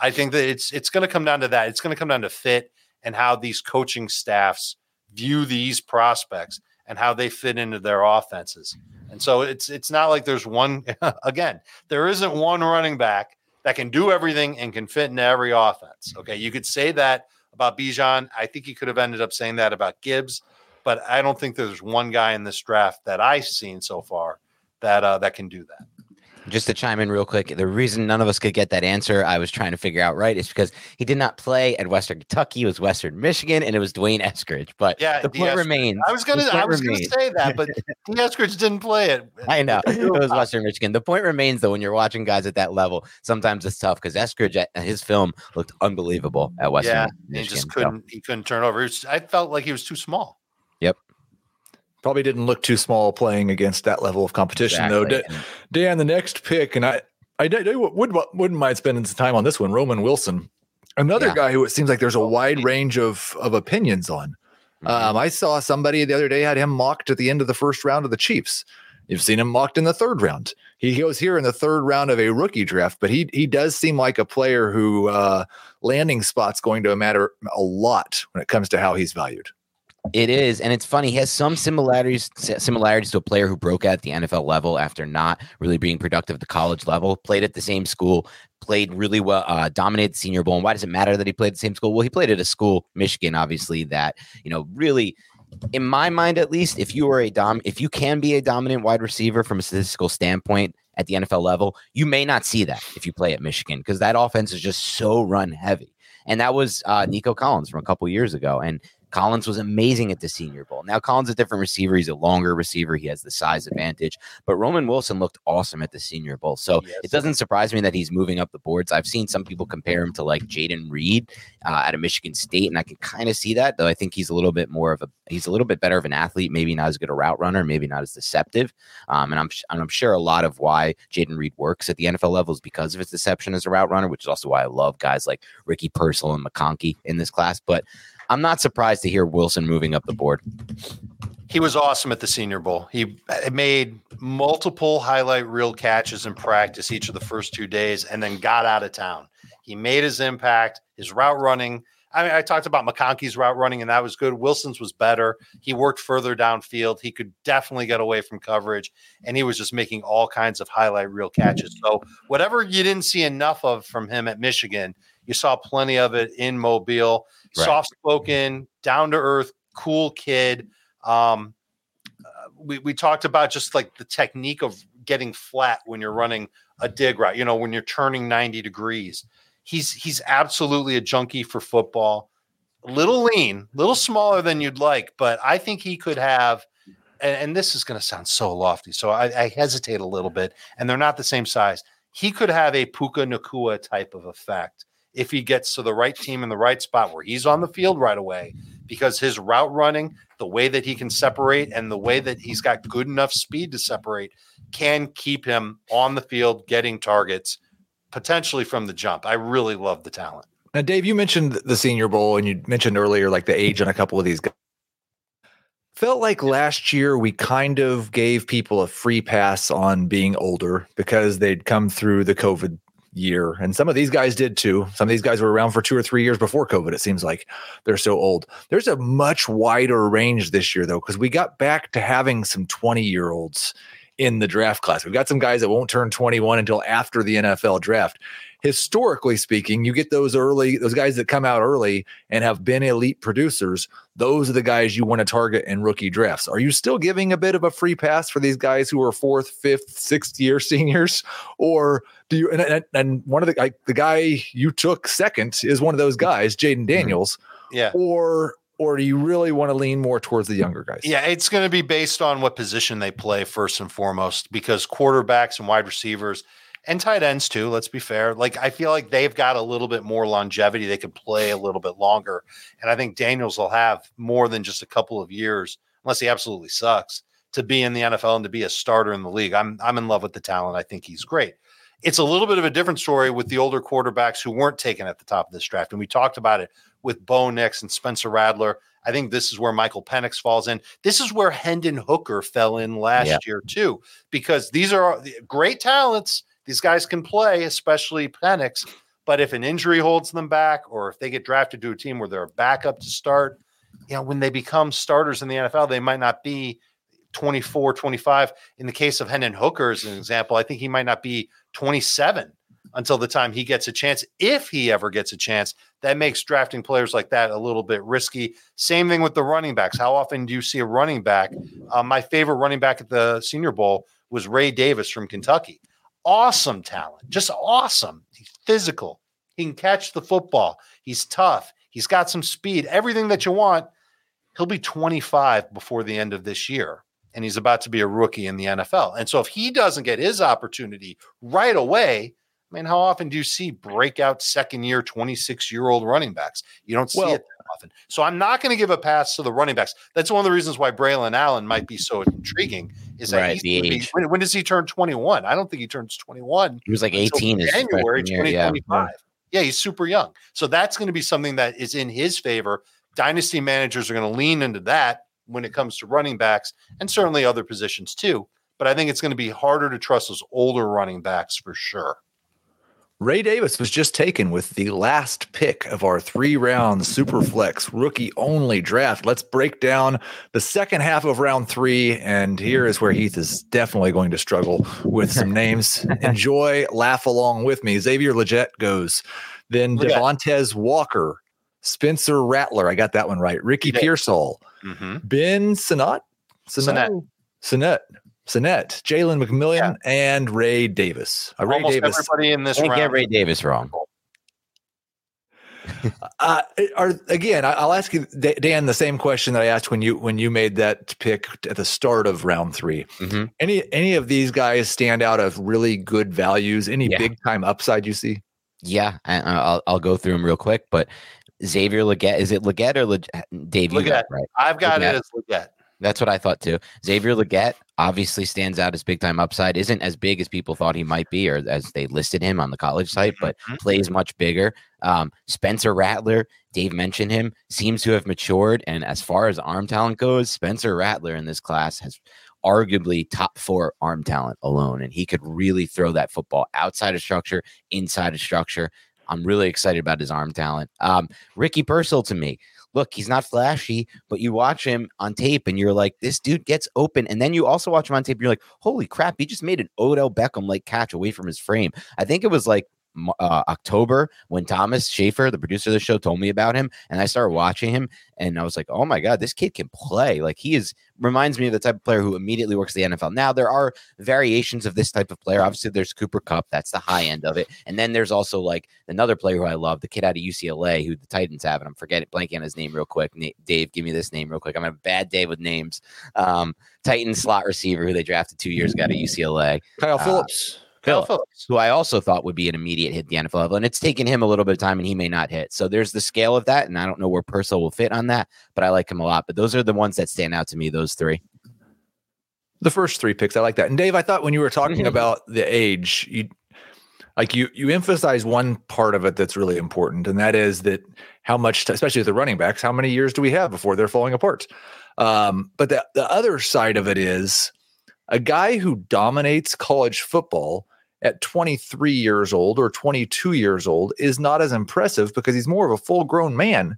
Speaker 2: I think that it's it's going to come down to that. It's going to come down to fit and how these coaching staffs view these prospects and how they fit into their offenses. And so it's it's not like there's one again, there isn't one running back that can do everything and can fit into every offense. Okay. You could say that about Bijan. I think he could have ended up saying that about Gibbs, but I don't think there's one guy in this draft that I've seen so far that uh, that can do that
Speaker 3: just to chime in real quick, the reason none of us could get that answer I was trying to figure out right is because he did not play at Western Kentucky, it was Western Michigan, and it was D'Wayne Eskridge. But yeah, the point remains.
Speaker 2: I was gonna I was gonna say that, but Eskridge didn't play it.
Speaker 3: I know it was Western Michigan. The point remains though, when you're watching guys at that level, sometimes it's tough because Eskridge at his film looked unbelievable at Western. Yeah, Michigan,
Speaker 2: he just couldn't so. he couldn't turn over. Was, I felt like he was too small.
Speaker 1: Probably didn't look too small playing against that level of competition, exactly. though. Dan, the next pick, and I, I, I would wouldn't mind spending some time on this one. Roman Wilson, another yeah. guy who it seems like there's a wide range of of opinions on. Mm-hmm. Um, I saw somebody the other day had him mocked at the end of the first round of the Chiefs. You've seen him mocked in the third round. He goes here in the third round of a rookie draft, but he he does seem like a player who uh, landing spot's going to matter a lot when it comes to how he's valued.
Speaker 3: It is, and it's funny. He has some similarities similarities to a player who broke out at the NFL level after not really being productive at the college level. Played at the same school, played really well, uh, dominated Senior Bowl. And why does it matter that he played at the same school? Well, he played at a school, Michigan, obviously, that you know really in my mind at least if you are a dom if you can be a dominant wide receiver from a statistical standpoint at the NFL level, you may not see that if you play at Michigan because that offense is just so run heavy. And that was uh, Nico Collins from a couple years ago. And Collins was amazing at the Senior Bowl. Now Collins is a different receiver. He's a longer receiver. He has the size advantage. But Roman Wilson looked awesome at the Senior Bowl. So yes. it doesn't surprise me that he's moving up the boards. I've seen some people compare him to like Jayden Reed uh, out of Michigan State, and I can kind of see that. Though I think he's a little bit more of a he's a little bit better of an athlete. Maybe not as good a route runner. Maybe not as deceptive. Um, and I'm and I'm sure a lot of why Jayden Reed works at the NFL level is because of his deception as a route runner, which is also why I love guys like Ricky Pearsall and McConkey in this class. But I'm not surprised to hear Wilson moving up the board.
Speaker 2: He was awesome at the Senior Bowl. He made multiple highlight reel catches in practice each of the first two days and then got out of town. He made his impact, his route running. I mean, I talked about McConkey's route running, and that was good. Wilson's was better. He worked further downfield. He could definitely get away from coverage, and he was just making all kinds of highlight reel catches. So, whatever you didn't see enough of from him at Michigan, you saw plenty of it in Mobile. Right. Soft spoken, down to earth, cool kid. Um, uh, we, we talked about just like the technique of getting flat when you're running a dig route, you know, when you're turning 90 degrees. He's he's absolutely a junkie for football. A little lean, a little smaller than you'd like, but I think he could have and, and this is going to sound so lofty, so I, I hesitate a little bit, and they're not the same size. He could have a Puka Nacua type of effect if he gets to the right team in the right spot where he's on the field right away because his route running, the way that he can separate and the way that he's got good enough speed to separate can keep him on the field getting targets potentially from the jump. I really love the talent.
Speaker 1: Now, Dave, you mentioned the Senior Bowl and you mentioned earlier like the age on a couple of these guys. Felt like last year we kind of gave people a free pass on being older because they'd come through the COVID year. And some of these guys did too. Some of these guys were around for two or three years before COVID. It seems like they're so old. There's a much wider range this year, though, because we got back to having some 20 year olds in the draft class. We've got some guys that won't turn 21 until after the NFL draft historically speaking, you get those early, those guys that come out early and have been elite producers. Those are the guys you want to target in rookie drafts. Are you still giving a bit of a free pass for these guys who are fourth, fifth, sixth year seniors, or do you? And, and one of the like, the guy you took second is one of those guys, Jayden mm-hmm. Daniels.
Speaker 2: Yeah.
Speaker 1: Or or do you really want to lean more towards the younger guys?
Speaker 2: Yeah, it's going to be based on what position they play first and foremost, because quarterbacks and wide receivers and tight ends too. Let's be fair. Like I feel like they've got a little bit more longevity. They could play a little bit longer, and I think Daniels will have more than just a couple of years, unless he absolutely sucks, to be in the NFL and to be a starter in the league. I'm I'm in love with the talent. I think he's great. It's a little bit of a different story with the older quarterbacks who weren't taken at the top of this draft, and we talked about it with Bo Nix and Spencer Rattler. I think this is where Michael Penix falls in. This is where Hendon Hooker fell in last yeah. year too, because these are great talents these guys can play, especially Penix. But if an injury holds them back, or if they get drafted to a team where they're a backup to start, you know, when they become starters in the NFL, they might not be 24, 25. In the case of Hendon Hooker, as an example, I think he might not be 27 until the time he gets a chance. If he ever gets a chance, that makes drafting players like that a little bit risky. Same thing with the running backs. How often do you see a running back? Um, my favorite running back at the Senior Bowl was Ray Davis from Kentucky awesome talent, just awesome. He's physical. He can catch the football. He's tough. He's got some speed, everything that you want. He'll be 25 before the end of this year, and he's about to be a rookie in the NFL. And so, if he doesn't get his opportunity right away, I mean, how often do you see breakout second year, 26 year old running backs? You don't see well, it often. So I'm not going to give a pass to the running backs. That's one of the reasons why Braelon Allen might be so intriguing. Is that right, the age. Be, when, when, does he turn 21? I don't think he turns 21.
Speaker 3: He was like 18 in
Speaker 2: January 2025. Yeah. yeah, he's super young. So that's going to be something that is in his favor. Dynasty managers are going to lean into that when it comes to running backs and certainly other positions too. But I think it's going to be harder to trust those older running backs for sure.
Speaker 1: Ray Davis was just taken with the last pick of our three round Superflex rookie only draft. Let's break down the second half of round three. And here is where Heath is definitely going to struggle with some names. Enjoy, laugh along with me. Xavier Legette goes. Then Devontez Walker, Spencer Rattler. I got that one right. Ricky Pearsall, mm-hmm. Ben Sinnott.
Speaker 2: Sinnott.
Speaker 1: Sinnott. Sinet, Jalen McMillan, and Ray Davis. Uh, Ray
Speaker 2: Almost
Speaker 1: Davis.
Speaker 2: everybody in this
Speaker 3: Can't
Speaker 2: round.
Speaker 3: get Ray Davis wrong.
Speaker 1: Uh, are again, I- I'll ask you, Dan, the same question that I asked when you when you made that pick at the start of round 3
Speaker 3: Mhm.
Speaker 1: Any any of these guys stand out of really good values? Any
Speaker 3: Yeah.
Speaker 1: big time upside you see?
Speaker 3: Yeah, I, I'll I'll go through them real quick. But Xavier Legette, is it Leggett or Leg- Dave?
Speaker 2: Leggett.
Speaker 3: right.
Speaker 2: I've got
Speaker 3: Leggett.
Speaker 2: it as Leggett.
Speaker 3: That's what I thought too. Xavier Legette obviously stands out as big time upside. Isn't as big as people thought he might be, or as they listed him on the college site, but
Speaker 2: Mhm.
Speaker 3: plays much bigger. Um, Spencer Rattler, Dave mentioned him, seems to have matured. And as far as arm talent goes, Spencer Rattler in this class has arguably top four arm talent alone, and he could really throw that football outside of structure, inside of structure. I'm really excited about his arm talent. Um, Ricky Pearsall to me, look, he's not flashy, but you watch him on tape and you're like, this dude gets open. And then you also watch him on tape and you're like, holy crap, he just made an Odell Beckham like catch away from his frame. I think it was like uh, October when Thomas Schaefer, the producer of the show, told me about him, and I started watching him, and I was like, "Oh my god, this kid can play! Like he is reminds me of the type of player who immediately works the NFL." Now there are variations of this type of player. Obviously, there's Cooper Kupp, that's the high end of it, and then there's also like another player who I love, the kid out of UCLA who the Titans have, and I'm forgetting blanking on his name real quick. Na- Dave, give me this name real quick. I'm having a bad day with names. Um, Titans slot receiver who they drafted two years ago of UCLA
Speaker 1: Kyle
Speaker 3: Uh,
Speaker 1: Phillips.
Speaker 2: Kyle
Speaker 3: Phillips, who I also thought would be an immediate hit at the NFL level. And it's taken him a little bit of time and he may not hit. So there's the scale of that. And I don't know where Pearsall will fit on that, but I like him a lot. But those are the ones that stand out to me, those three.
Speaker 1: The first three picks, I like that. And Dave, I thought when you were talking about the age, you like you you emphasize one part of it that's really important, and that is that how much, t- especially with the running backs, how many years do we have before they're falling apart? Um, but the the other side of it is a guy who dominates college football at 23 years old or 22 years old is not as impressive because he's more of a full grown man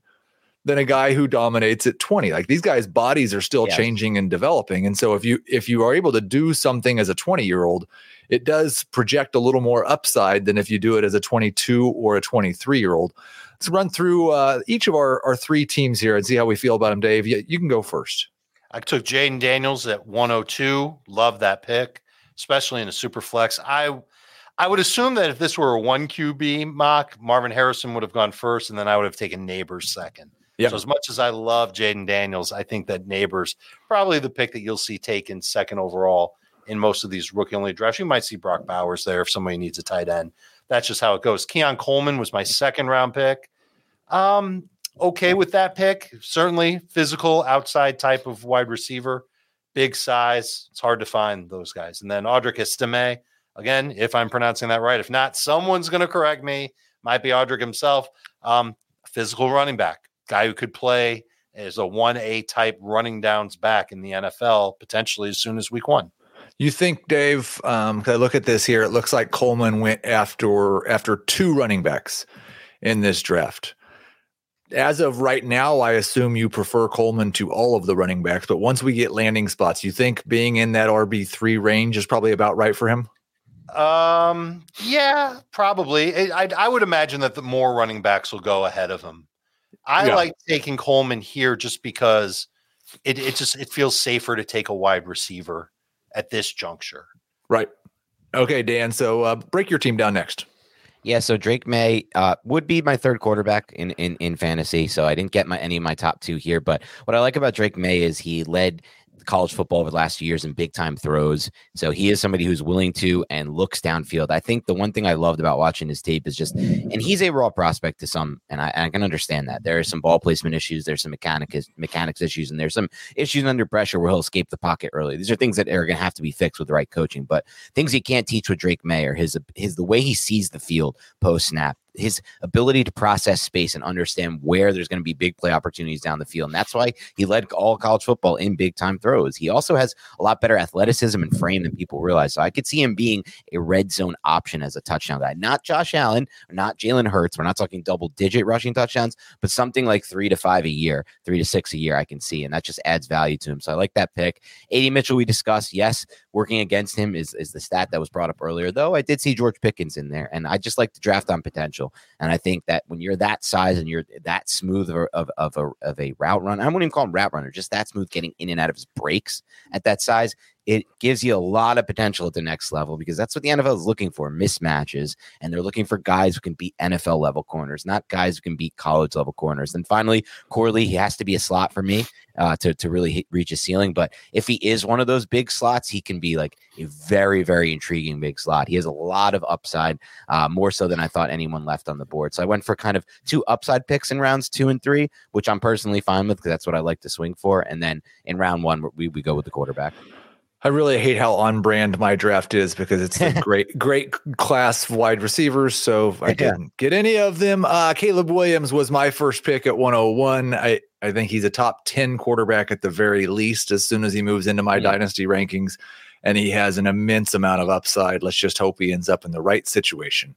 Speaker 1: than a guy who dominates at 20 like these guys bodies are still
Speaker 3: Yes.
Speaker 1: changing and developing and so if you if you are able to do something as a 20 year old it does project a little more upside than if you do it as a 22 or a 23 year old let's run through uh, each of our, our three teams here and see how we feel about them dave you, you can go first
Speaker 2: I took Jayden Daniels at 102. Love that pick, especially in a super flex. I I would assume that if this were a one QB mock, Marvin Harrison would have gone first, and then I would have taken Nabers second.
Speaker 1: Yep.
Speaker 2: So as much as I love Jayden Daniels, I think that Nabers probably the pick that you'll see taken second overall in most of these rookie only drafts. You might see Brock Bowers there if somebody needs a tight end. That's just how it goes. Keon Coleman was my second round pick. Um, okay with that pick. Certainly physical outside type of wide receiver, big size. It's hard to find those guys. And then Audric Estime, again, if I'm pronouncing that right. If not, someone's going to correct me. Might be Audric himself. Um, physical running back, guy who could play as a 1A type running downs back in the NFL potentially as soon as week one.
Speaker 1: You think, Dave? Um, I look at this here. It looks like Coleman went after after two running backs in this draft. As of right now, I assume you prefer Coleman to all of the running backs. But once we get landing spots, you think being in that RB three range is probably about right for him?
Speaker 2: Um, yeah, probably. I, I, I would imagine that the more running backs will go ahead of him. I
Speaker 1: Yeah.
Speaker 2: like taking Coleman here just because it, it just it feels safer to take a wide receiver at this juncture.
Speaker 1: Right. Okay, Dan. So uh, break your team down next.
Speaker 3: Yeah, so Drake Maye uh, would be my third quarterback in, in in fantasy. So I didn't get my any of my top two here, but what I like about Drake Maye is he led college football over the last few years in big time throws. So he is somebody who's willing to and looks downfield. I think the one thing I loved about watching his tape is just, and he's a raw prospect to some, and I, and I can understand that there are some ball placement issues, there's some mechanics mechanics issues, and there's some issues under pressure where he'll escape the pocket early. These are things that are going to have to be fixed with the right coaching, but things he can't teach with Drake Maye or his his the way he sees the field post snap his ability to process space and understand where there's going to be big play opportunities down the field. And that's why he led all college football in big time throws. He also has a lot better athleticism and frame than people realize. So I could see him being a red zone option as a touchdown guy. Not Josh Allen, not Jalen Hurts. We're not talking double digit rushing touchdowns, but something like three to five a year, three to six a year, I can see. And that just adds value to him. So I like that pick. AD Mitchell, we discussed. Yes, working against him is, is the stat that was brought up earlier, though. I did see George Pickens in there. And I just like to draft on potential. And I think that when you're that size and you're that smooth of a, of, of a, of a route run, I wouldn't even call him route runner, just that smooth getting in and out of his breaks at that size it gives you a lot of potential at the next level because that's what the NFL is looking for mismatches. And they're looking for guys who can beat NFL level corners, not guys who can beat college level corners. And finally, Corley, he has to be a slot for me uh, to, to really hit, reach a ceiling. But if he is one of those big slots, he can be like a very, very intriguing big slot. He has a lot of upside, uh, more so than I thought anyone left on the board. So I went for kind of two upside picks in rounds two and three, which I'm personally fine with because that's what I like to swing for. And then in round one, we, we go with the quarterback.
Speaker 1: I really hate how on brand my draft is because it's a great, great class wide receivers. So I didn't get any of them. Uh, Caleb Williams was my first pick at 101. I, I think he's a top 10 quarterback at the very least as soon as he moves into my yeah. dynasty rankings. And he has an immense amount of upside. Let's just hope he ends up in the right situation.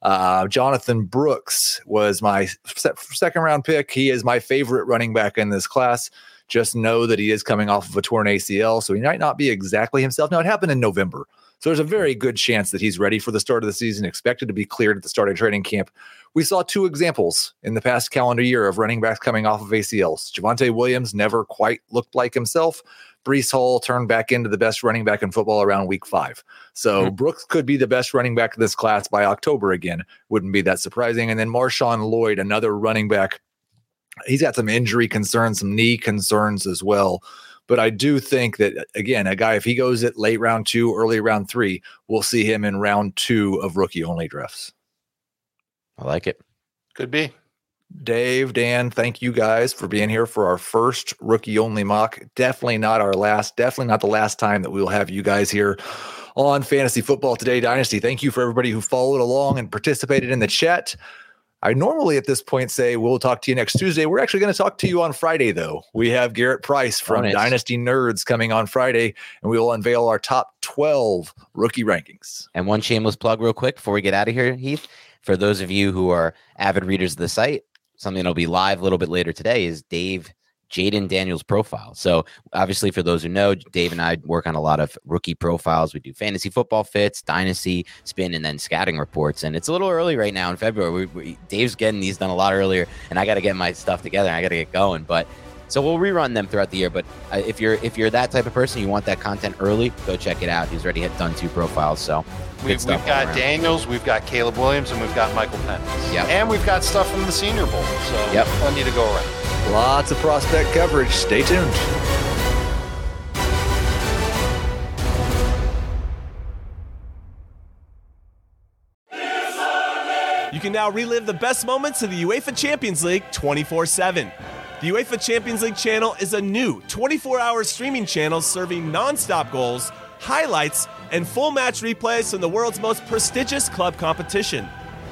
Speaker 1: Uh, Jonathan Brooks was my second round pick. He is my favorite running back in this class. Just know that he is coming off of a torn ACL, so he might not be exactly himself. Now, it happened in November. So there's a very good chance that he's ready for the start of the season, expected to be cleared at the start of training camp. We saw two examples in the past calendar year of running backs coming off of ACLs. Javonte Williams never quite looked like himself. Breece Hall turned back into the best running back in football around week five. So mm-hmm. Brooks could be the best running back of this class by October again. Wouldn't be that surprising. And then Marshawn Lloyd, another running back he's got some injury concerns, some knee concerns as well. But I do think that again, a guy if he goes at late round two, early round three, we'll see him in round two of rookie only drafts.
Speaker 3: I like it.
Speaker 2: Could be.
Speaker 1: Dave, Dan, thank you guys for being here for our first rookie only mock. Definitely not our last. Definitely not the last time that we will have you guys here on Fantasy Football Today Dynasty. Thank you for everybody who followed along and participated in the chat. I normally at this point say we'll talk to you next Tuesday. We're actually going to talk to you on Friday, though. We have Garrett Price from oh, Dynasty Nerds coming on Friday, and we will unveil our top 12 rookie rankings.
Speaker 3: And one shameless plug, real quick, before we get out of here, Heath. For those of you who are avid readers of the site, something that'll be live a little bit later today is Dave Jayden Daniels profile. So obviously, for those who know, Dave and I work on a lot of rookie profiles. We do fantasy football fits, dynasty spin, and then scouting reports. And it's a little early right now in February. We, we, Dave's getting these done a lot earlier, and I got to get my stuff together. I got to get going, but. So we'll rerun them throughout the year, but uh, if you're if you're that type of person, you want that content early, go check it out. He's already had done two profiles, so
Speaker 2: we've, we've got Daniels, we've got Caleb Williams, and we've got Michael Penix. Yeah, and we've got stuff from the Senior Bowl. So yep. plenty to go around.
Speaker 1: Lots of prospect coverage. Stay tuned.
Speaker 7: You can now relive the best moments of the UEFA Champions League 24 7. The UEFA Champions League channel is a new 24 hour streaming channel serving non stop goals, highlights, and full match replays from the world's most prestigious club competition.